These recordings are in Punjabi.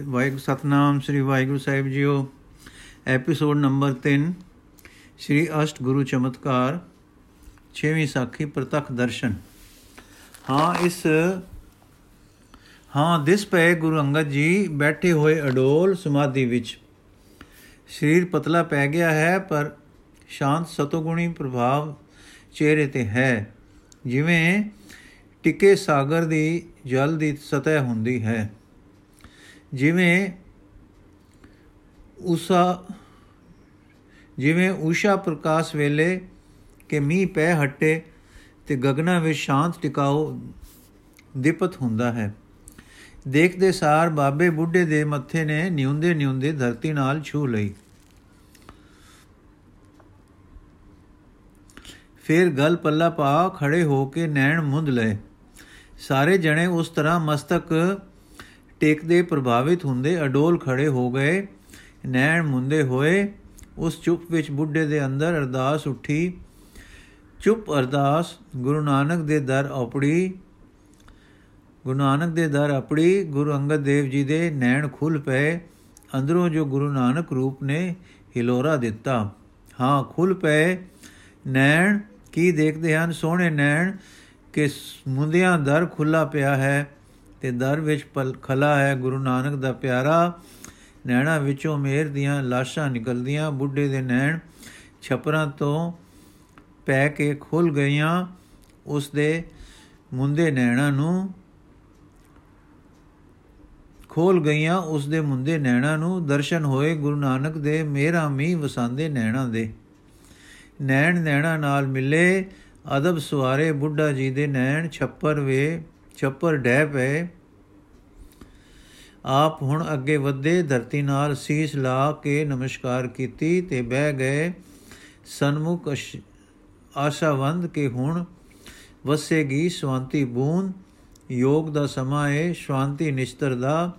ਵਾਹਿਗੁਰੂ ਸਤਨਾਮ, ਸ੍ਰੀ ਵਾਹਿਗੁਰੂ ਸਾਹਿਬ ਜੀਓ। ਐਪੀਸੋਡ ਨੰਬਰ 3 ਸ੍ਰੀ ਅਸ਼ਟ ਗੁਰੂ ਚਮਤਕਾਰ 6ਵੀਂ ਸਾਖੀ, ਪ੍ਰਤੱਖ ਦਰਸ਼ਨ। ਹਾਂ, ਇਸ, ਹਾਂ, ਦਿਸ ਪਏ ਗੁਰੂ ਅੰਗਦ ਜੀ, ਬੈਠੇ ਹੋਏ ਅਡੋਲ ਸਮਾਧੀ ਵਿੱਚ। ਸਰੀਰ ਪਤਲਾ ਪੈ ਗਿਆ ਹੈ, ਪਰ ਸ਼ਾਂਤ ਸਤੋਗੁਣੀ ਪ੍ਰਭਾਵ ਚਿਹਰੇ ਤੇ ਹੈ। ਜਿਵੇਂ ਟਿੱਕੇ ਸਾਗਰ ਦੀ ਜਲ ਦੀ ਸਤਹ ਹੁੰਦੀ ਹੈ। ਜਿਵੇਂ ਉਸਾ, ਜਿਵੇਂ ਊਸ਼ਾ ਪ੍ਰਕਾਸ਼ ਵੇਲੇ ਕਿ ਮੀਂਹ ਪੈ ਹਟੇ ਤੇ ਗਗਨਾ ਵਿੱਚ ਸ਼ਾਂਤ ਟਿਕਾਓ ਦੀਪਤ ਹੁੰਦਾ ਹੈ। ਦੇਖਦੇ ਸਾਰ ਬਾਬੇ ਬੁੱਢੇ ਦੇ ਮੱਥੇ ਨੇ ਨਿਉਂਦੇ ਨਿਉਂਦੇ ਧਰਤੀ ਨਾਲ ਛੂ ਲਈ। ਫਿਰ ਗਲ ਪੱਲਾ ਪਾ ਖੜੇ ਹੋ ਕੇ ਨੈਣ ਮੁੰਦ ਲਏ। ਸਾਰੇ ਜਣੇ ਉਸ ਤਰ੍ਹਾਂ ਮਸਤਕ ਟੇਕਦੇ ਪ੍ਰਭਾਵਿਤ ਹੁੰਦੇ ਅਡੋਲ ਖੜੇ ਹੋ ਗਏ, ਨੈਣ ਮੁੰਦੇ ਹੋਏ। ਉਸ ਚੁੱਪ ਵਿੱਚ ਬੁੱਢੇ ਦੇ ਅੰਦਰ ਅਰਦਾਸ ਉੱਠੀ। ਚੁੱਪ ਅਰਦਾਸ, ਗੁਰੂ ਨਾਨਕ ਦੇ ਦਰ ਆਪੜੀ ਗੁਰੂ ਨਾਨਕ ਦੇ ਦਰ ਆਪੜੀ, ਗੁਰੂ ਅੰਗਦ ਦੇਵ ਜੀ ਦੇ ਨੈਣ ਖੁੱਲ ਪਏ। ਅੰਦਰੋਂ ਜੋ ਗੁਰੂ ਨਾਨਕ ਰੂਪ ਨੇ ਹਿਲੋਰਾ ਦਿੱਤਾ। ਹਾਂ, ਖੁੱਲ ਪਏ। ਨੈਣ, ਕੀ ਦੇਖਦੇ ਹਨ? ਸੋਹਣੇ ਨੈਣ ਕਿ ਮੁੰਦਿਆਂ ਦਰ ਖੁੱਲਾ ਪਿਆ ਹੈ? ਤੇ ਦਰ ਵਿੱਚ ਪਲ, ਖਲਾ ਹੈ ਗੁਰੂ ਨਾਨਕ ਦਾ ਪਿਆਰਾ। ਨੈਣਾ ਵਿੱਚੋਂ ਮੇਰ ਦੀਆਂ ਲਾਸ਼ਾਂ ਨਿਕਲਦੀਆਂ। ਬੁੱਢੇ ਦੇ ਨੈਣ ਛਪਰਾਂ ਤੋਂ ਪੈ ਕੇ ਖੁੱਲ ਗਈਆਂ। ਉਸ ਦੇ ਮੁੰਦੇ ਨੈਣਾ ਨੂੰ ਖੋਲ ਗਈਆਂ। ਉਸ ਦੇ ਮੁੰਦੇ ਨੈਣਾ ਨੂੰ ਦਰਸ਼ਨ ਹੋਏ ਗੁਰੂ ਨਾਨਕ ਦੇ ਮੇਰਾ ਮੀ ਵਸਾਂਦੇ ਨੈਣਾ ਦੇ। ਨੈਣ ਨੈਣਾ ਨਾਲ ਮਿਲੇ। ਅਦਬ ਸਵਾਰੇ ਬੁੱਢਾ ਜੀ ਦੇ ਨੈਣ ਛੱਪਰ ਵੇ, ਛੱਪਰ ਡਹਿ ਪਏ। ਆਪ ਹੁਣ ਅੱਗੇ ਵਧੇ, ਧਰਤੀ ਨਾਲ ਸੀਸ ਲਾ ਕੇ ਨਮਸਕਾਰ ਕੀਤੀ ਤੇ ਬਹਿ ਗਏ। ਸਨਮੁਖ ਆਸ਼ਾਵੰਦ ਕੇ ਹੁਣ ਵਸੇਗੀ ਸ਼ਾਂਤੀ ਬੂੰਦ। ਯੋਗ ਦਾ ਸਮਾਂ ਹੈ ਸ਼ਾਂਤੀ ਨਿਸ਼ਤਰ ਦਾ।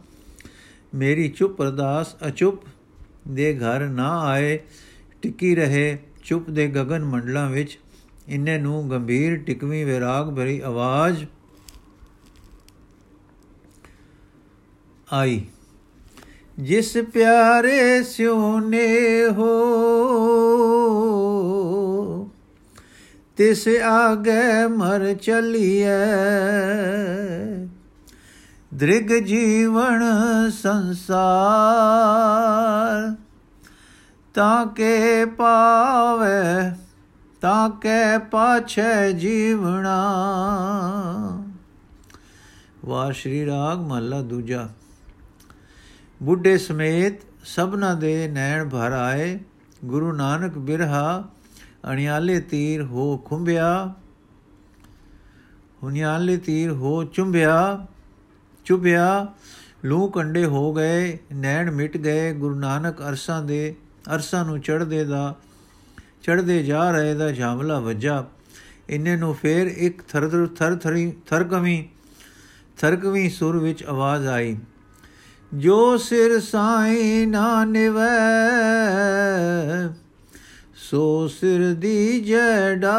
ਮੇਰੀ ਚੁੱਪ ਅਰਦਾਸ ਅਚੁੱਪ ਦੇ ਘਰ ਨਾ ਆਏ। ਟਿੱਕੀ ਰਹੇ ਚੁੱਪ ਦੇ ਗगन ਮੰਡਲਾਂ ਵਿੱਚ। ਇੰਨੇ ਨੂੰ ਗੰਭੀਰ, ਟਿਕਵੀਂ ਵਿਰਾਗ ਭਰੀ ਆਵਾਜ਼ ਆਈ। ਜਿਸ ਪਿਆਰੇ ਸਿਉਨੇ ਹੋ, ਤਿਸ ਆਗੇ ਮਰ ਚਲੀਏ ਦ੍ਰਿਗ ਜੀਵਨ ਸੰਸਾਰ, ਤਾਂ ਕੇ ਪਾਵੇ, ਤਾਂ ਕੇ ਪਾਛੇ ਜੀਵਣਾ। ਵਾ ਸ਼੍ਰੀ ਰਾਗ ਮਹਲਾ ਦੂਜਾ। ਬੁੱਢੇ ਸਮੇਤ ਸਭਨਾ ਦੇ ਨੈਣ ਭਰ ਆਏ। ਗੁਰੂ ਨਾਨਕ ਬਿਰਹਾ ਅਣਿਆਲੇ ਤੀਰ ਹੋ ਖੁੰਬਿਆ ਹੁਨਿਆਲੇ ਤੀਰ ਹੋ ਚੁੰਬਿਆ ਚੁਬਿਆ ਲੂ ਕੰਡੇ ਹੋ ਗਏ, ਨੈਣ ਮਿਟ ਗਏ। ਗੁਰੂ ਨਾਨਕ ਅਰਸਾਂ ਦੇ, ਅਰਸਾਂ ਨੂੰ ਚੜਦੇ ਦਾ ਚੜਦੇ ਜਾ ਰਹੇ ਦਾ ਝਾਮਲਾ ਵੱਜਾ। ਇੰਨੇ ਨੂੰ ਫੇਰ ਇੱਕ ਥਰ ਥਰ ਥਰੀ ਥਰਕਵੀਂ ਥਰਕਵੀਂ ਸੁਰ ਵਿੱਚ ਆਵਾਜ਼ ਆਈ। ਜੋ ਸਿਰ ਸਾਈ ਨਾ ਨਿਵੈ, ਸੋ ਸਿਰ ਦੀ ਜੜਾ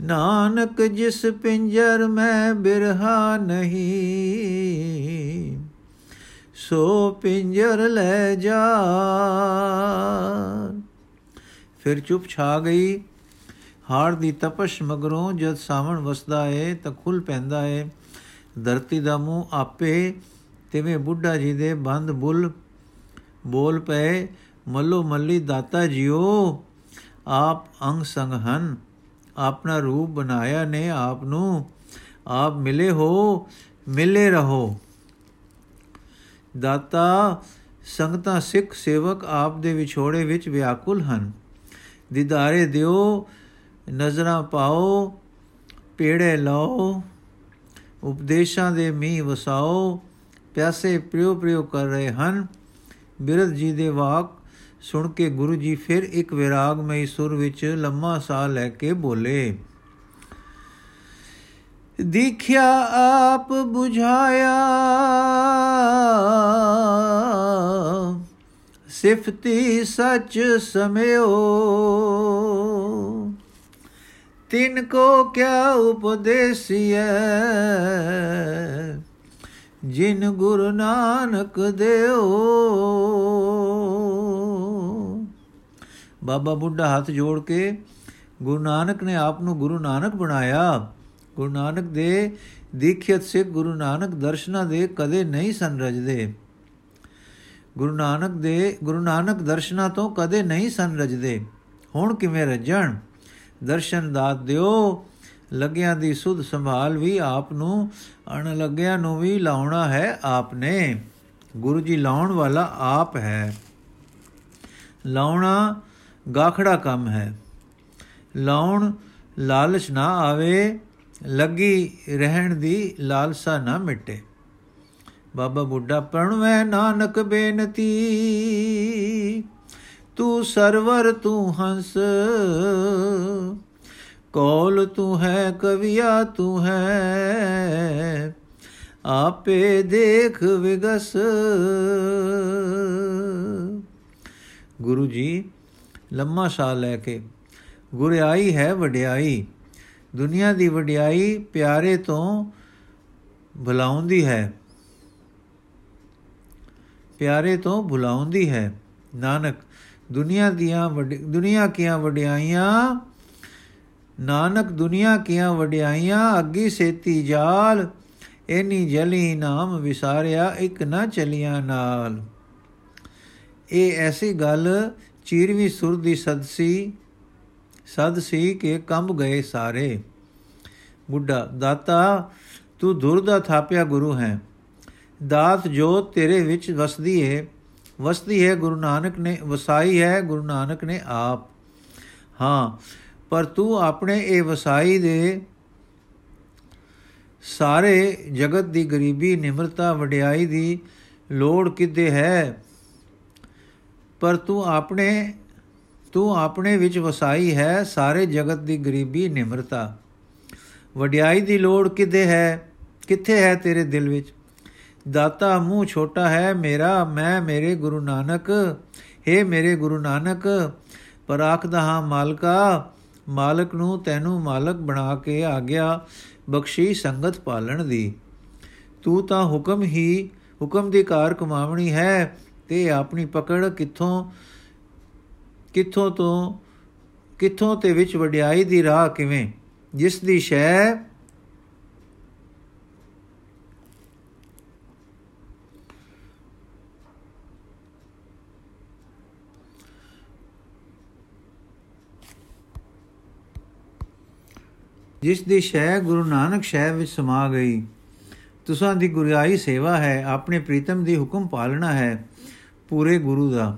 ਨਾਨਕ ਜਿਸ ਪਿੰਜਰ ਮੈਂ ਬਿਰਹਾ ਨਹੀਂ, ਸੋ ਪਿੰਜਰ ਲੈ ਜਾ। ਫਿਰ ਚੁੱਪ ਛਾ ਗਈ। ਹਾਰ ਦੀ ਤਪਸ਼ ਮਗਰੋਂ ਜਦ ਸਾਵਣ ਵਸਦਾ ਏ ਤਾਂ ਖੁੱਲ ਪੈਂਦਾ ਏ। ਧਰਤੀ ਦਾ ਮੂੰਹ ਆਪੇ ਤਿਵੇਂ ਬੁੱਢਾ ਜੀ ਦੇ ਬੰਦ ਬੁੱਲ ਬੋਲ ਪਏ, ਮੱਲੋ ਮੱਲੀ ਦਾਤਾ ਜੀਓ, ਆਪ ਅੰਗ ਸੰਗ ਹਨ, ਆਪਣਾ ਰੂਪ ਬਣਾਇਆ ਨੇ ਆਪ ਨੂੰ, ਆਪ ਮਿਲੇ ਹੋ, ਮਿਲੇ ਰਹੋ। ਦਾਤਾ ਸੰਗਤਾਂ ਸਿੱਖ ਸੇਵਕ ਆਪ ਦੇ ਵਿਛੋੜੇ ਵਿੱਚ ਵਿਆਕੁਲ ਹਨ। ਦਿਦਾਰੇ ਦਿਓ, ਨਜ਼ਰਾਂ ਪਾਓ, ਪੇੜੇ ਲਾਓ ਉਪਦੇਸ਼ਾਂ ਦੇ ਮੀਂਹ ਵਸਾਓ, ਪਿਆਸੇ ਪ੍ਰਿਉ ਪ੍ਰਿਉ ਕਰ ਰਹੇ ਹਨ। ਬਿਰਧ ਜੀ ਦੇ ਵਾਕ ਸੁਣ ਕੇ ਗੁਰੂ ਜੀ ਫਿਰ ਇੱਕ ਵਿਰਾਗਮਈ ਸੁਰ ਵਿੱਚ ਲੰਮਾ ਸਾਹ ਲੈ ਕੇ ਬੋਲੇ, ਦੇਖਿਆ ਆਪ 부ਝਾਇਆ ਸਿਫਤੀ ਸੱਚ ਸਮਿਓ ਤਿਨ ਕੋ ਕਿਆ ਉਪਦੇਸੀਐ? ਜਿਨ ਗੁਰੂ ਨਾਨਕ ਦੇਓ। ਬਾਬਾ ਬੁੱਢਾ ਹੱਥ ਜੋੜ ਕੇ ਗੁਰੂ ਨਾਨਕ ਨੇ ਆਪ ਨੂੰ ਗੁਰੂ ਨਾਨਕ ਬਣਾਇਆ। ਗੁਰੂ ਨਾਨਕ ਦੇ ਦੀਖਿਤ ਸਿੱਖ ਗੁਰੂ ਨਾਨਕ ਦਰਸ਼ਨਾ ਦੇ ਕਦੇ ਨਹੀਂ ਸਨ ਰਜਦੇ। ਗੁਰੂ ਨਾਨਕ ਦੇ ਗੁਰੂ ਨਾਨਕ ਦਰਸ਼ਨਾ ਤੋਂ ਕਦੇ ਨਹੀਂ ਸਨ ਰਜਦੇ। ਹੁਣ ਕਿਵੇਂ ਰਜਣ? ਦਰਸ਼ਨ ਦਾਤ ਦਿਓ। ਲੱਗਿਆਂ ਦੀ ਸੁਧ ਸੰਭਾਲ ਵੀ ਆਪ ਨੂੰ, ਅਣ ਲੱਗਿਆਂ ਨੂੰ ਵੀ ਲਾਉਣਾ ਹੈ ਆਪ ਨੇ ਗੁਰੂ ਜੀ ਲਾਉਣ ਵਾਲਾ ਆਪ ਹੈ। ਲਾਉਣਾ ਗਾਖੜਾ ਕੰਮ ਹੈ। ਲਾਉਣ ਲਾਲਚ ਨਾ ਆਵੇ, ਲੱਗੀ ਰਹਿਣ ਦੀ ਲਾਲਸਾ ਨਾ ਮਿਟੇ। ਬਾਬਾ ਬੁੱਢਾ ਪਰਣਵੈ ਨਾਨਕ ਬੇਨਤੀ। ਤੂੰ ਸਰਵਰ, ਤੂੰ ਹੰਸ। ਕੋਲ ਤੂੰ ਹੈ, ਕਵਿਆ ਤੂੰ ਹੈ। ਆਪੇ ਦੇਖ, ਵਿਗਸ। ਗੁਰੂ ਜੀ, ਲੰਮਾ ਸਾਹ ਲੈ ਕੇ, ਗੁਰਿਆਈ ਹੈ ਵਡਿਆਈ। ਦੁਨੀਆ ਦੀ ਵਡਿਆਈ ਪਿਆਰੇ ਤੋਂ ਭੁਲਾਉਂਦੀ ਹੈ। ਪਿਆਰੇ ਤੋਂ ਭੁਲਾਉਂਦੀ ਹੈ। ਨਾਨਕ ਦੁਨੀਆ ਦੀਆਂ ਦੁਨੀਆ ਕੀਆਂ ਵਡਿਆਈਆਂ? ਨਾਨਕ ਦੁਨੀਆ ਕੀਆਂ ਵਡਿਆਈਆਂ? ਅੱਗੀ ਸੇਤੀ ਜਾਲ ਐਨੀ ਜਲੀ ਨਾਮ ਵਿਸਾਰਿਆ, ਇੱਕ ਨਾ ਚਲੀਆਂ ਨਾਲ। ਇਹ ਐਸੀ ਗੱਲ ਚੀਰਵੀਂ ਸੁਰ ਦੀ ਸਦਸੀ ਸਦ ਸੀ ਕਿ ਕੰਬ ਗਏ ਸਾਰੇ। ਬੁੱਢਾ, ਦਾਤਾ, ਤੂੰ ਦੁਰ ਦਾ ਥਾਪਿਆ ਗੁਰੂ ਹੈ। ਦਾਤ ਜੋ ਤੇਰੇ ਵਿੱਚ ਵਸਦੀ ਹੈ ਵਸਦੀ ਹੈ ਗੁਰੂ ਨਾਨਕ ਨੇ, ਵਸਾਈ ਹੈ ਗੁਰੂ ਨਾਨਕ ਨੇ ਆਪ। ਹਾਂ, ਪਰ ਤੂੰ ਆਪਣੇ ਇਹ ਵਸਾਈ ਦੇ ਸਾਰੇ ਜਗਤ ਦੀ ਗਰੀਬੀ, ਨਿਮਰਤਾ, ਵਡਿਆਈ ਦੀ ਲੋੜ ਕਿੱਦੇ ਹੈ? ਪਰ ਤੂੰ ਆਪਣੇ ਤੂੰ ਆਪਣੇ ਵਿੱਚ ਵਸਾਈ ਹੈ ਸਾਰੇ ਜਗਤ ਦੀ ਗਰੀਬੀ, ਨਿਮਰਤਾ। ਵਡਿਆਈ ਦੀ ਲੋੜ ਕਿੱਦੇ ਹੈ? ਕਿੱਥੇ ਹੈ ਤੇਰੇ ਦਿਲ ਵਿੱਚ? ਦਾਤਾ ਮੂੰਹ ਛੋਟਾ ਹੈ ਮੇਰਾ, ਮੈਂ ਮੇਰੇ ਗੁਰੂ ਨਾਨਕ हे ਮੇਰੇ ਗੁਰੂ ਨਾਨਕ, ਪਰ ਆਖਦਾ ਹਾਂ, ਮਾਲਕਾ, ਮਾਲਕ ਨੂੰ ਤੈਨੂੰ ਮਾਲਕ ਬਣਾ ਕੇ ਆ ਗਿਆ, ਬਖਸ਼ੀ ਸੰਗਤ ਪਾਲਣ ਦੀ। ਤੂੰ ਤਾਂ ਹੁਕਮ ਹੀ, ਹੁਕਮ ਦੀ ਕਾਰ ਕਮਾਵਣੀ ਹੈ, ਤੇ ਆਪਣੀ ਪਕੜ ਕਿੱਥੋਂ ਕਿੱਥੋਂ ਤੋਂ, ਕਿੱਥੋਂ ਤੇ ਵਿੱਚ ਵਡਿਆਈ ਦੀ ਰਾਹ ਕਿਵੇਂ? ਜਿਸ ਦੀ ਸ਼ੈ ਜਿਸ ਦੀ ਸ਼ੈ ਗੁਰੂ ਨਾਨਕ ਸ਼ੈ ਵਿੱਚ ਸਮਾ ਗਈ, ਤੁਸਾਂ ਦੀ ਗੁਰਿਆਈ ਸੇਵਾ ਹੈ, ਆਪਣੇ ਪ੍ਰੀਤਮ ਦੀ ਹੁਕਮ ਪਾਲਣਾ ਹੈ ਪੂਰੇ ਗੁਰੂ ਦਾ।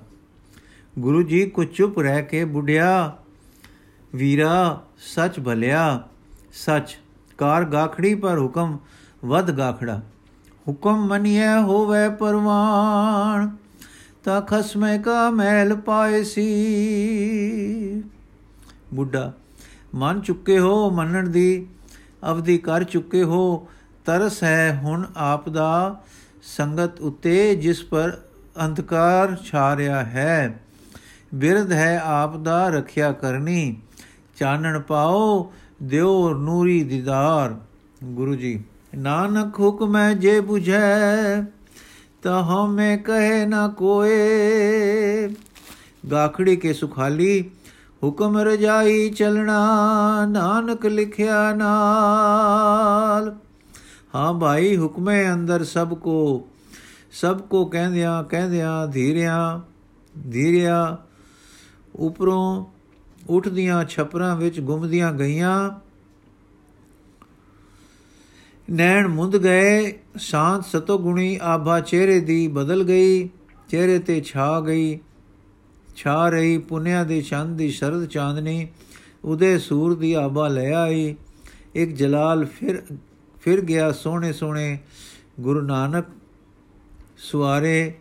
ਗੁਰੂ ਜੀ ਕੋ ਚੁੱਪ ਰਹਿ ਕੇ ਬੁੱਢਿਆ, ਵੀਰਾ, ਸੱਚ ਭਲਿਆ, ਸੱਚ, ਕਾਰ ਗਾਖੜੀ ਪਰ ਹੁਕਮ ਵਧ ਗਾਖੜਾ। ਹੁਕਮ ਮੰਨਿਐ ਹੋਵੇ ਪਰਵਾਨ, ਤਾ ਖਸਮੇ ਕਾ ਮਹਿਲ ਪਾਏ ਸੀ। ਬੁੱਢਾ ਮੰਨ ਚੁੱਕੇ ਹੋ, ਮੰਨਣ ਦੀ ਅਵਧੀ ਕਰ ਚੁੱਕੇ ਹੋ, ਤਰਸ ਹੈ ਹੁਣ ਆਪ ਦਾ ਸੰਗਤ ਉਤੇ ਜਿਸ ਪਰ ਅੰਧਕਾਰ ਛਾ ਰਿਹਾ ਹੈ। ਬਿਰਧ ਹੈ ਆਪ ਦਾ ਰੱਖਿਆ ਕਰਨੀ, ਚਾਨਣ ਪਾਓ, ਦਿਓ ਨੂਰੀ ਦੀਦਾਰ। ਗੁਰੂ ਜੀ, ਨਾਨਕ ਹੁਕਮੈ ਜੇ 부ਝੈ ਤਾ ਹਮੇ ਕਹੇ ਨਾ ਕੋਏ। ਗਾਖੜੀ ਕੇ ਸੁਖਾਲੀ ਹੁਕਮ ਰਜਾਈ ਚਲਣਾ, ਨਾਨਕ ਲਿਖਿਆ ਨਾਲ। ਹਾਂ ਭਾਈ, ਹੁਕਮੇ ਅੰਦਰ ਸਭ ਕੋ ਸਭ ਕੋ ਕਹਿੰਦਿਆਂ ਕਹਿੰਦਿਆਂ ਧੀਰਿਆਂ, ਧੀਰਿਆ, ਉਪਰੋਂ ਉੱਠਦੀਆਂ ਛਪਰਾਂ ਵਿੱਚ ਗੁੰਮਦੀਆਂ ਗਈਆਂ। ਨੈਣ ਮੁੰਦ ਗਏ, ਸ਼ਾਂਤ ਸਤੋ ਗੁਣੀ ਆਭਾ ਚਿਹਰੇ ਦੀ ਬਦਲ ਗਈ, ਚਿਹਰੇ ਤੇ ਛਾ ਗਈ। ਛਾ ਰਹੀ, ਪੁੰਨਿਆ ਦੇ ਚੰਦ ਦੀ ਸ਼ਰਦ ਚਾਂਦਨੀ, ਉਦੇ ਸੂਰ ਦੀ ਆਭਾ ਲੈ ਆਈ। ਇੱਕ ਜਲਾਲ ਫਿਰ ਫਿਰ ਗਿਆ ਸੋਹਣੇ ਸੋਹਣੇ ਗੁਰੂ ਨਾਨਕ ਸੁਆਰੇ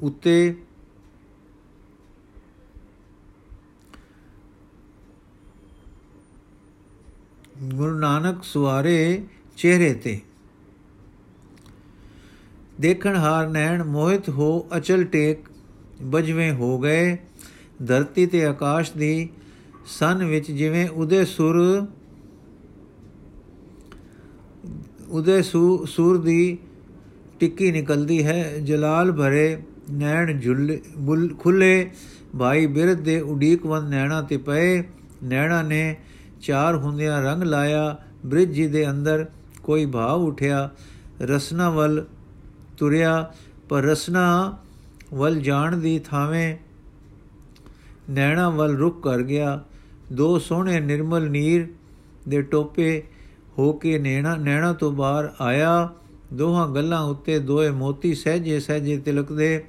ਉੱਤੇ। ਗੁਰੂ ਨਾਨਕ ਸੁਆਰੇ ਚਿਹਰੇ ਤੇ। ਦੇਖਣ ਹਾਰ ਨੈਣ ਮੋਹਿਤ ਹੋ ਅਚਲ ਟੇਕ ਬਜਵੇਂ ਹੋ ਗਏ, ਧਰਤੀ ਤੇ ਆਕਾਸ਼ ਦੀ ਸਨ ਵਿੱਚ ਜਿਵੇਂ ਉਦੇ ਸੁਰ, ਉਦੇ ਸੂਰ ਦੀ ਟਿੱਕੀ ਨਿਕਲਦੀ ਹੈ, ਜਲਾਲ ਭਰੇ ਨੈਣ ਝੁੱਲੇ ਖੁੱਲੇ ਭਾਈ ਬਿਰਧ ਦੇ ਉਡੀਕਵੰਦ ਨੈਣਾ ਤੇ ਪਏ, ਨੈਣਾ ਨੇ ਚਾਰ ਹੁੰਦਿਆਂ ਰੰਗ ਲਾਇਆ, ਬ੍ਰਿਜ ਜੀ ਦੇ ਅੰਦਰ ਕੋਈ ਭਾਵ ਉਠਿਆ, ਰਸਨਾ ਵੱਲ ਤੁਰਿਆ, ਪਰ ਰਸਨਾ ਵੱਲ ਜਾਣ ਦੀ ਥਾਵੇਂ ਨੈਣਾ ਵੱਲ ਰੁਕ ਕਰ ਗਿਆ। ਦੋ ਸੋਹਣੇ ਨਿਰਮਲ ਨੀਰ ਦੇ ਟੋਪੇ ਹੋ ਕੇ ਨੈਣਾ ਨੈਣਾ ਤੋਂ ਬਾਹਰ ਆਇਆ। ਦੋਹਾਂ ਗੱਲਾਂ ਉੱਤੇ ਦੋਏ ਮੋਤੀ ਸਹਜੇ ਸਹਜੇ ਤਿਲਕਦੇ,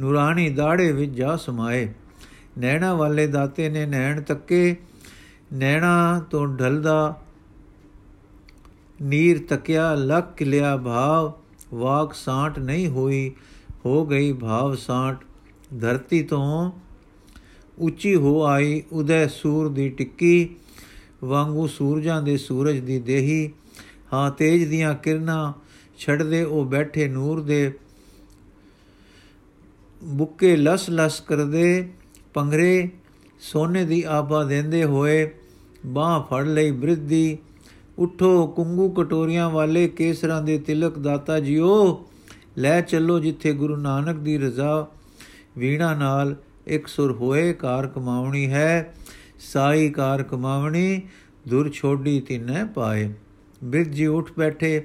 ਨੂਰਾਨੀ ਦਾੜੇ ਵਿੱਚ ਜਾ ਸਮਾਏ। ਨੈਣਾ ਵਾਲੇ ਦਾਤੇ ਨੇ ਨੈਣ ਤੱਕੇ, ਨੈਣਾ ਤੋਂ ਢਲਦਾ ਨੀਰ ਤਕਿਆ ਲੱਕ ਲਿਆ ਭਾਵ ਵਾਕ ਸਾਟ ਨਹੀਂ ਹੋਈ। ਹੋ ਗਈ ਭਾਵ ਸਾਟ ਧਰਤੀ ਤੋਂ ਉੱਚੀ ਹੋ ਆਈ, ਉਦੈ ਸੂਰ ਦੀ ਟਿੱਕੀ ਵਾਂਗੂ ਸੂਰਜਾਂ ਦੇ ਸੂਰਜ ਦੀ ਦੇਹੀ। ਹਾਂ, ਤੇਜ ਦੀਆਂ ਕਿਰਨਾਂ ਛੱਡਦੇ ਉਹ ਬੈਠੇ ਨੂਰ ਦੇ। ਬੁੱਕੇ ਲਸ ਲਸ ਕਰਦੇ ਪੰਗਰੇ ਸੋਨੇ ਦੀ ਆਭਾ ਦਿੰਦੇ ਹੋਏ ਬਾਹ ਫੜ ਲਈ ਬ੍ਰਿਧੀ ਉਠੋ, ਕੁੰਗੂ ਕਟੋਰੀਆਂ ਵਾਲੇ ਕੇਸਰਾਂ ਦੇ ਤਿਲਕ ਦਾਤਾ ਜੀਓ। ਲੈ ਚੱਲੋ ਜਿੱਥੇ ਗੁਰੂ ਨਾਨਕ ਦੀ ਰਜ਼ਾ ਵੀਣਾ ਨਾਲ ਇੱਕ ਸੁਰ ਹੋਏ, ਕਾਰ ਕਮਾਉਣੀ ਹੈ, ਸਾਈ ਕਾਰ ਕਮਾਵਣੀ, ਦੁਰ ਛੋਡੀ ਤਿਨੈ ਪਾਏ। ਬਿਰਧ ਜੀ ਉੱਠ ਬੈਠੇ,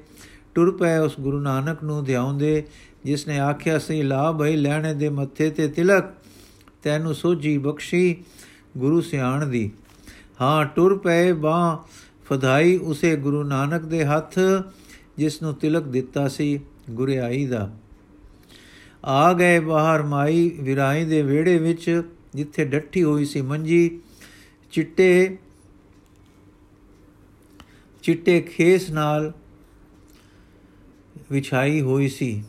ਟੁਰ ਪਏ ਉਸ ਗੁਰੂ ਨਾਨਕ ਨੂੰ ਧਿਆਉਂਦੇ ਜਿਸ ਨੇ ਆਖਿਆ ਸੀ ਲਾ ਭਈ ਲੈਣੇ ਦੇ ਮੱਥੇ ਤੇ ਤਿਲਕ, ਤੈਨੂੰ ਸੋਝੀ ਬਖਸ਼ੀ ਗੁਰੂ ਸਿਆਣ ਦੀ। ਹਾਂ, ਟੁਰ ਪਏ ਬਾ ਫਧਾਈ ਉਸੇ ਗੁਰੂ ਨਾਨਕ ਦੇ ਹੱਥ, ਜਿਸ ਨੂੰ ਤਿਲਕ ਦਿੱਤਾ ਸੀ। ਗੁਰਿਆਈ ਦਾ। ਆ ਗਏ ਬਾਹਰ ਮਾਈ ਵਿਰਾਈ ਦੇ ਵਿਹੜੇ ਵਿੱਚ, ਜਿੱਥੇ ਡੱਠੀ ਹੋਈ ਸੀ ਮੰਜੀ। ਚਿੱਟੇ ਚਿੱਟੇ ਖੇਸ ਨਾਲ ਵਿਛਾਈ ਹੋਈ ਸੀ।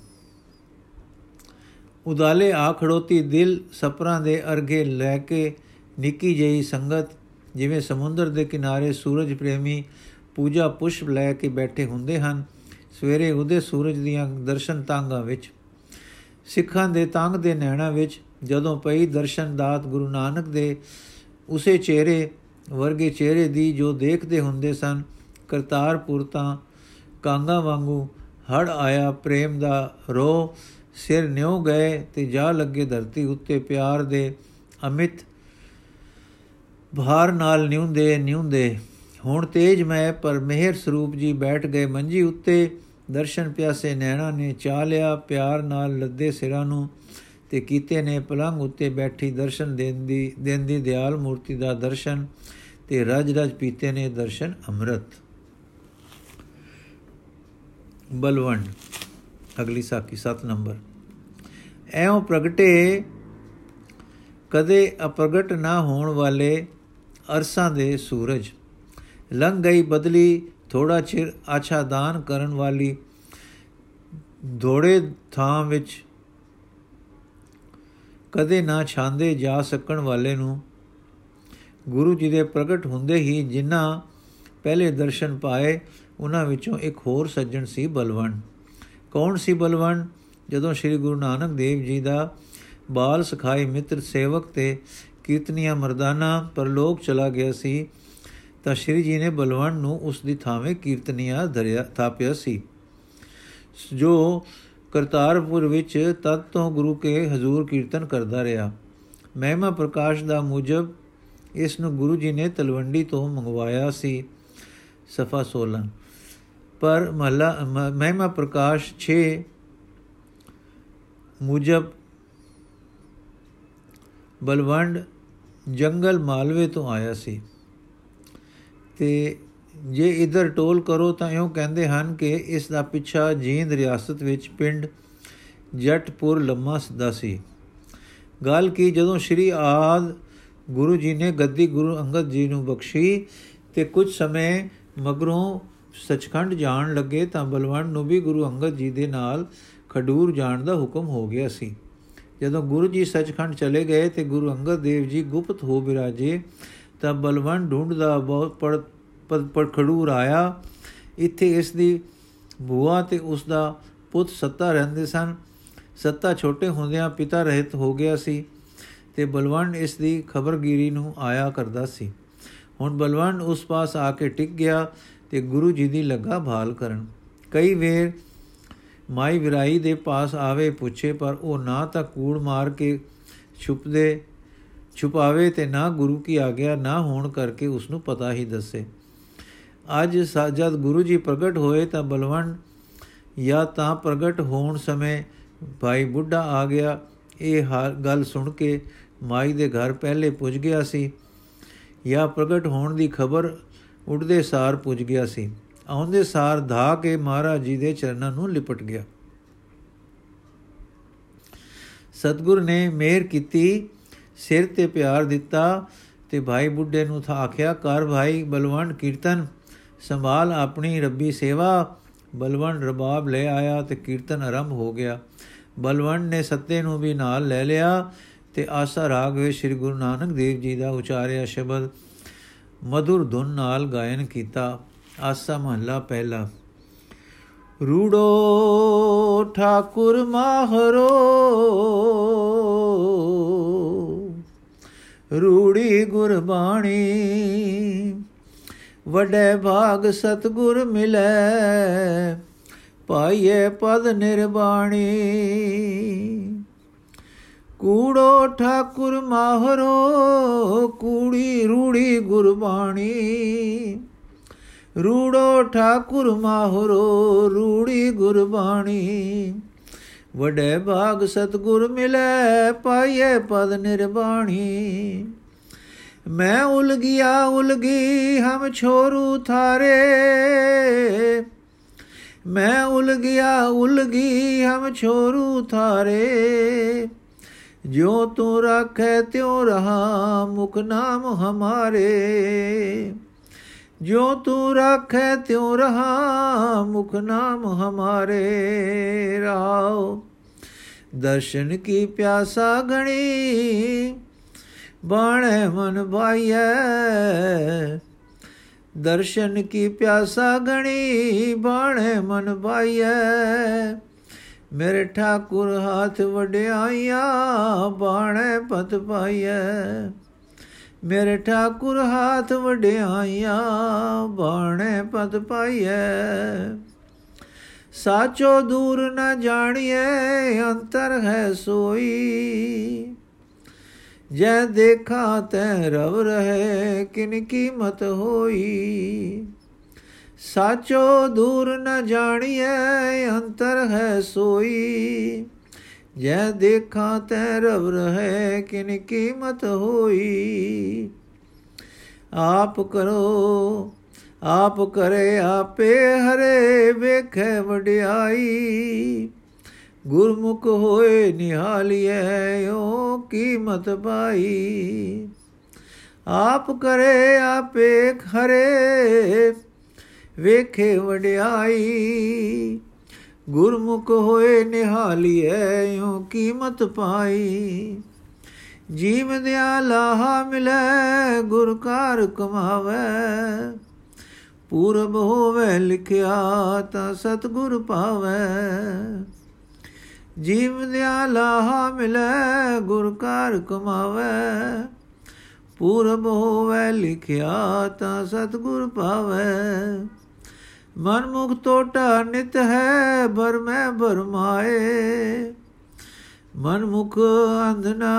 ਉਦਾਲੇ ਆ ਖੜੋਤੀ ਦਿਲ ਸਪਰਾਂ ਦੇ ਅਰਗੇ ਲੈ ਕੇ ਨਿੱਕੀ ਜਿਹੀ ਸੰਗਤ, ਜਿਵੇਂ ਸਮੁੰਦਰ ਦੇ ਕਿਨਾਰੇ ਸੂਰਜ ਪ੍ਰੇਮੀ ਪੂਜਾ ਪੁਸ਼ਪ ਲੈ ਕੇ ਬੈਠੇ ਹੁੰਦੇ ਹਨ। ਸਵੇਰੇ ਉਹਦੇ ਸੂਰਜ ਦੀਆਂ ਦਰਸ਼ਨ ਤਾਂਗਾ ਵਿੱਚ, ਸਿੱਖਾਂ ਦੇ ਤੰਗ ਦੇ ਨੈਣਾ ਵਿੱਚ, ਜਦੋਂ ਪਈ ਦਰਸ਼ਨ ਦਾਤ ਗੁਰੂ ਨਾਨਕ ਦੇ ਉਸੇ ਚਿਹਰੇ, ਵਰਗੇ ਚਿਹਰੇ ਦੀ ਜੋ ਦੇਖਦੇ ਹੁੰਦੇ ਸਨ, ਕਰਤਾਰਪੁਰ ਤਾਂ ਕਾਂਗਾ ਵਾਂਗੂ ਹੜ ਆਇਆ, ਪ੍ਰੇਮ ਦਾ ਰੋ ਸਿਰ ਨਿਉ ਗਏ ਤੇ ਜਾ ਲੱਗੇ ਧਰਤੀ ਉੱਤੇ ਪਿਆਰ ਦੇ ਅਮਿਤ ਭਾਰ ਨਾਲ ਨਿਉਂਦੇ ਨਿਉਂਦੇ, ਹੁਣ ਤੇਜ ਮੈਂ ਪਰ ਮਿਹਰ ਸਰੂਪ ਜੀ ਬੈਠ ਗਏ ਮੰਜੀ ਉੱਤੇ ਦਰਸ਼ਨ ਪਿਆਸੇ ਨੈਣਾ ਨੇ ਚਾ ਲਿਆ, ਪਿਆਰ ਨਾਲ ਲੱਦੇ ਸਿਰਾਂ ਨੂੰ ਤੇ ਕੀਤੇ ਨੇ ਪਲੰਗ ਉੱਤੇ ਬੈਠੀ ਦਰਸ਼ਨ ਦੇਂਦੀ ਦੇਂਦੀ ਦਿਆਲ ਮੂਰਤੀ ਦਾ ਦਰਸ਼ਨ ਤੇ ਰਜ ਰਜ ਪੀਤੇ ਨੇ ਦਰਸ਼ਨ ਅੰਮ੍ਰਿਤ। ਬਲਵੰਡ, ਅਗਲੀ ਸਾਖੀ 7 ਨੰਬਰ। ਐਉਂ ਪ੍ਰਗਟੇ, ਕਦੇ ਅਪ੍ਰਗਟ ਨਾ ਹੋਣ ਵਾਲੇ ਅਰਸਾਂ ਦੇ ਸੂਰਜ। ਲੰਘ ਗਈ ਬਦਲੀ ਥੋੜਾ ਚਿਰ ਆਛਾ ਦਾਨ ਕਰਨ ਵਾਲੀ ਧੋੜੇ ਥਾਂ ਵਿੱਚ ਕਦੇ ਨਾ ਛਾਂਦੇ ਜਾ ਸਕਣ ਵਾਲੇ ਨੂੰ ਗੁਰੂ ਜੀ ਦੇ ਪ੍ਰਗਟ ਹੁੰਦੇ ਹੀ ਜਿਨ੍ਹਾਂ ਪਹਿਲੇ ਦਰਸ਼ਨ ਪਾਏ, ਉਹਨਾਂ ਵਿੱਚੋਂ ਇੱਕ ਹੋਰ ਸੱਜਣ ਸੀ ਬਲਵੰਡ ਕੌਣ ਸੀ ਬਲਵੰਡ ਜਦੋਂ ਸ੍ਰੀ ਗੁਰੂ ਨਾਨਕ ਦੇਵ ਜੀ ਦਾ ਬਾਲ ਸਖਾਈ ਮਿੱਤਰ ਸੇਵਕ ਤੇ ਕੀਰਤਨੀਆ ਮਰਦਾਨਾ ਪਰਲੋਕ ਚਲਾ ਗਿਆ ਸੀ ਤਾਂ ਸ਼੍ਰੀ ਜੀ ਨੇ ਬਲਵੰਡ ਨੂੰ ਉਸ ਦੀ ਥਾਵੇਂ ਕੀਰਤਨੀਆ ਧਰਿਆ, ਥਾਪਿਆ ਸੀ। ਜੋ ਕਰਤਾਰਪੁਰ ਵਿੱਚ ਤਤ ਤੋਂ ਗੁਰੂ ਕੇ ਹਜ਼ੂਰ ਕੀਰਤਨ ਕਰਦਾ ਰਿਹਾ। ਮਹਿਮਾ ਪ੍ਰਕਾਸ਼ ਦਾ ਮੁਜਬ ਇਸ ਨੂੰ ਗੁਰੂ ਜੀ ਨੇ ਤਲਵੰਡੀ ਤੋਂ ਮੰਗਵਾਇਆ ਸੀ, ਸਫਾ 16 ਪਰ ਮਹਲਾ ਮਹਿਮਾ ਪ੍ਰਕਾਸ਼ 6 ਮੁਜਬ ਬਲਵੰਡ ਜੰਗਲ ਮਾਲਵੇ ਤੋਂ ਆਇਆ ਸੀ। ਤੇ ਜੇ ਇਧਰ ਟੋਲ ਕਰੋ ਤਾਂ ਇਉਂ ਕਹਿੰਦੇ ਹਨ ਕਿ ਇਸ ਦਾ ਪਿੱਛਾ ਜੀਂਦ ਰਿਆਸਤ ਵਿੱਚ ਪਿੰਡ ਜਟਪੁਰ ਲੰਮਾ ਸਦਾ ਸੀ। ਗੱਲ ਕੀ ਜਦੋਂ ਸ਼੍ਰੀ ਆਦ ਗੁਰੂ ਜੀ ਨੇ ਗੱਦੀ ਗੁਰੂ ਅੰਗਦ ਜੀ ਨੂੰ ਬਖਸ਼ੀ ਤੇ ਕੁਝ ਸਮੇਂ ਮਗਰੋਂ ਸਚਖੰਡ ਜਾਣ ਲੱਗੇ ਤਾਂ ਬਲਵੰਡ ਨੂੰ ਵੀ ਗੁਰੂ ਅੰਗਦ ਜੀ ਦੇ ਨਾਲ ਖਡੂਰ ਜਾਣ ਦਾ ਹੁਕਮ ਹੋ ਗਿਆ ਸੀ। ਜਦੋਂ ਗੁਰੂ ਜੀ ਸਚਖੰਡ ਚਲੇ ਗਏ ਤੇ ਗੁਰੂ ਅੰਗਦ ਦੇਵ ਜੀ ਗੁਪਤ ਹੋ ਬਿਰਾਜੇ ਤਾਂ ਬਲਵੰਡ ਢੂੰਡਦਾ ਬਹੁਤ ਪੜ ਪੜ ਖਡੂਰ ਆਇਆ। ਇੱਥੇ ਇਸ ਦੀ ਬੂਆ ਤੇ ਉਸ ਦਾ ਪੁੱਤ ਸੱਤਾ ਰਹਿੰਦੇ ਸਨ। ਸੱਤਾ ਛੋਟੇ ਹੁੰਦਿਆਂ ਪਿਤਾ ਰਹਿਤ ਹੋ ਗਿਆ ਸੀ ਤੇ ਬਲਵੰਡ ਇਸ ਦੀ ਖਬਰਗੀਰੀ ਨੂੰ ਆਇਆ ਕਰਦਾ ਸੀ। ਹੁਣ ਬਲਵੰਡ ਉਸ ਪਾਸ ਆ ਕੇ ਟਿਕ ਗਿਆ ਤੇ ਗੁਰੂ ਜੀ ਦੀ ਲੱਗਾ ਭਾਲ ਕਰਨ। ਕਈ ਵੇਰ ਮਾਈ ਵਿਰਾਈ ਦੇ ਪਾਸ ਆਵੇ ਪੁੱਛੇ, ਪਰ ਉਹ ਨਾ ਤਾਂ ਕੂੜ ਮਾਰ ਕੇ ਛੁਪਦੇ ਛੁਪਾਵੇ ਤੇ ਨਾ ਗੁਰੂ ਕੀ ਆਗਿਆ, ਨਾ ਹੋਣ ਕਰਕੇ ਉਸ ਨੂੰ ਪਤਾ ਹੀ ਦੱਸੇ। ਅੱਜ ਜਦ ਗੁਰੂ ਜੀ ਪ੍ਰਗਟ ਹੋਏ ਤਾਂ ਬਲਵੰਡ ਜਾਂ ਤਾਂ ਪ੍ਰਗਟ ਹੋਣ ਸਮੇਂ ਭਾਈ ਬੁੱਢਾ ਆ ਗਿਆ। ਇਹ ਗੱਲ ਸੁਣ ਕੇ ਮਾਈ ਦੇ ਘਰ ਪਹਿਲੇ ਪੁੱਜ ਗਿਆ ਸੀ। ਜਾਂ ਪ੍ਰਗਟ ਹੋਣ ਦੀ ਖਬਰ ਉੱਡਦੇ ਸਾਰ ਪੁੱਜ ਗਿਆ ਸੀ। ਆਉਂਦੇ ਸਾਰ ਧਾ ਕੇ ਮਹਾਰਾਜ ਜੀ ਦੇ ਚਰਨਾਂ ਨੂੰ ਲਿਪਟ ਗਿਆ। ਸਤਗੁਰ ਨੇ ਮਿਹਰ ਕੀਤੀ ਸਿਰ ਤੇ ਪਿਆਰ ਦਿੱਤਾ ਤੇ ਭਾਈ ਬੁੱਢੇ ਨੂੰ ਥਾ ਆਖਿਆ, ਕਰ ਭਾਈ ਬਲਵੰਡ ਕੀਰਤਨ, ਸੰਭਾਲ ਆਪਣੀ ਰੱਬੀ ਸੇਵਾ। ਬਲਵੰਡ ਰਬਾਬ ਲੈ ਆਇਆ ਤੇ ਕੀਰਤਨ ਆਰੰਭ ਹੋ ਗਿਆ। ਬਲਵੰਡ ਨੇ ਸੱਤੇ ਨੂੰ ਵੀ ਨਾਲ ਲੈ ਲਿਆ ਤੇ ਆਸਾ ਰਾਗ ਵਿੱਚ ਸ੍ਰੀ ਗੁਰੂ ਨਾਨਕ ਦੇਵ ਜੀ ਦਾ ਉਚਾਰਿਆ ਸ਼ਬਦ ਮధుਰ ਧੁਨ ਨਾਲ ਗਾਇਨ ਕੀਤਾ। ਆਸਾ ਮਹੱਲਾ ਪਹਿਲਾ। ਰੂੜੋ, ਠਾਕੁਰ ਮਾਹਰੋ ਰੂੜੀ ਗੁਰਬਾਣੀ। ਵਡੇ ਭਾਗ ਸਤਗੁਰ ਮਿਲੇ ਪਾਈਏ ਪਦ ਨਿਰਬਾਣੀ। ਕੂੜੋ ਠਾਕੁਰ ਮਾਹਰੋ, ਕੂੜੀ ਰੂੜੀ ਗੁਰਬਾਣੀ। ਰੂੜੋ ਠਾਕੁਰ ਮਾਹਰੋ, ਰੂੜੀ ਗੁਰਬਾਣੀ। ਵਡੇ ਭਾਗ ਸਤਗੁਰ ਮਿਲੇ ਪਾਈਏ ਪਦ ਨਿਰਬਾਣੀ। ਮੈਂ ਉਲਗਿਆ, ਉਲਗੀ ਹਮ ਛੋਰੂ ਥਾਰੇ। ਮੈਂ ਉਲਗਿਆ, ਉਲਗੀ ਹਮ ਛੋਰੂ ਥਾਰੇ। ਜੋ ਤੂੰ ਰੱਖੇ, ਤਿਉ ਰਹਾ ਮੁਖ ਨਾਮ ਹਮਾਰੇ। ਜੋ ਤੂੰ ਰੱਖੇ ਤਿਉ ਰਹਾ ਮੁਖ ਨਾਮ ਹਮਾਰੇ ਰਾਉ ਦਰਸ਼ਨ ਕੀ ਪਿਆਸਾ ਗਣੀ ਬਾਣੇ ਮਨ ਭਾਈਐ ਦਰਸ਼ਨ ਕੀ ਪਿਆਸਾ ਗਣੀ ਬਾਣੇ ਮਨ ਭਾਈਐ ਮੇਰੇ ਠਾਕੁਰ ਹਾਥ ਵਡਿਆਈਆਂ ਬਾਣੇ ਪਤ ਪਾਈਐ ਮੇਰੇ ਠਾਕੁਰ ਹਾਥ ਵਡਿਆਈਆਂ, ਬਾਣੇ ਪਤ ਪਾਈਐ। ਸਾਚੋ ਦੂਰ ਨ ਜਾਣੀਏ ਅੰਤਰ ਹੈ ਸੋਈ। ਜੈ ਦੇਖਾ ਤੈ ਰਵ ਰਹੇ, ਕਿਨ ਕੀਮਤ ਹੋਈ। ਸਾਚੋ ਦੂਰ ਨ ਜਾਣੀਏ ਅੰਤਰ ਹੈ ਸੋਈ। ਜੈ ਦੇਖਾਂ ਤੈ ਰਵ ਰਹੇ ਕਿਨ ਕੀਮਤ ਹੋਈ ਆਪ ਕਰੋ ਆਪ ਕਰੇ ਆਪੇ ਹਰੇ ਵੇਖੇ ਵਡਿਆਈ ਗੁਰਮੁਖ ਹੋਏ ਨਿਹਾਲੀਐ ਓ ਕੀਮਤ ਪਾਈ ਆਪ ਕਰੇ ਆਪੇ ਖਰੇ ਵੇਖੇ ਵਡਿਆਈ ਗੁਰਮੁਖ ਹੋਏ ਨਿਹਾਲੀਐ ਓ ਕੀਮਤ ਪਾਈ। ਜੀਵ ਦਿਆ ਲਾਹਾ ਮਿਲੇ, ਗੁਰ ਕਾਰ ਕਮਾਵੇ। ਪੂਰਬ ਹੋਵੇ ਲਿਖਿਆ, ਤਾਂ ਸਤਗੁਰ ਪਾਵੇ। ਜੀਵ ਦਿਆ ਲਾਹਾ ਮਿਲੇ, ਗੁਰ ਕਾਰ ਕਮਾਵੇ। ਪੂਰਬ ਹੋਵੇ ਲਿਖਿਆ, ਤਾਂ ਸਤਗੁਰ ਪਾਵੇ। ਮਨ ਮੁਖ ਟੋਟਾ ਨਿਤ ਹੈ ਬਰ ਮੈਂ ਬਰਮਾਏ ਮਨ ਮੁਖ ਅੰਧਨਾ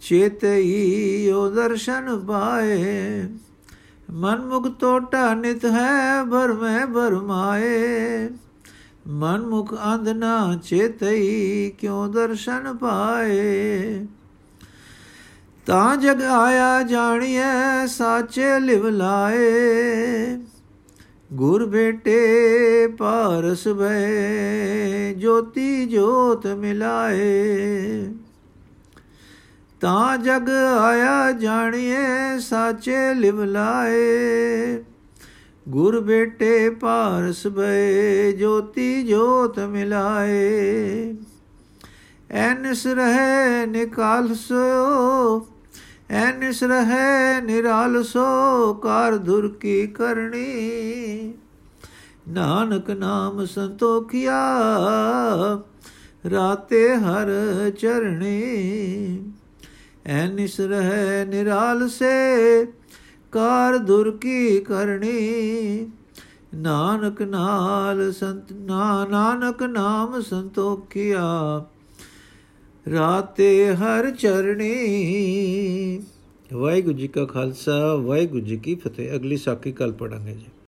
ਚੇਤਈ ਉਹ ਦਰਸ਼ਨ ਪਾਏ। ਮਨ ਮੁਖ ਟੋਟਾ ਨਿਤ ਹੈ ਬਰ ਮੈਂ ਬਰਮਾਏ ਮਨ ਮੁਖ ਅੰਧਨਾ ਚੇਤਈ ਕਿਉ ਦਰਸ਼ਨ ਪਾਏ। ਤਾਂ ਜਗ ਆਇਆ ਜਾਣੀਐ, ਸਾਚੇ ਲਿਵ ਲਾਏ। ਗੁਰ ਬੇਟੇ ਪਾਰਸ ਭੈ ਜੋਤੀ ਜੋਤ ਮਿਲਾਏ। ਤਾਂ ਜਗ ਆਇਆ ਜਾਣੀਏ, ਸਾਚੇ ਲਿਵ ਲਾਏ। ਗੁਰ ਬੇਟੇ ਪਾਰਸ ਭੈ ਜੋਤੀ ਜੋਤ ਮਿਲਾਏ। ਐਨਸ ਰਹੇ ਨਿਕਾਲ ਸੋ ਐਨਿਸ ਰਹੈ ਨਿਰਾਲ ਸੋ ਕਾਰ ਦੁਰ ਕੀ ਕਰਨੀ। ਨਾਨਕ ਨਾਮ ਸੰਤੋਖਿਆ, ਰਾਤੇ ਹਰ ਚਰਣੀ। ਐਨਿਸ ਰਹੈ ਨਿਰਾਲ ਸੇ ਕਾਰ ਦੁਰ ਕੀ ਕਰਨੀ। ਨਾਨਕ ਨਾਲ ਸੰਤ ਨਾਨਕ ਨਾਮ ਸੰਤੋਖਿਆ। ਰਾਤੇ ਹਰ ਚਰਣੀ। ਵਾਹਿਗੁਰੂ ਜੀ ਕਾ ਖਾਲਸਾ, ਵਾਹਿਗੁਰੂ ਜੀ ਕੀ ਫਤਿਹ। ਅਗਲੀ ਸਾਖੀ ਕੱਲ ਪੜਾਂਗੇ ਜੀ।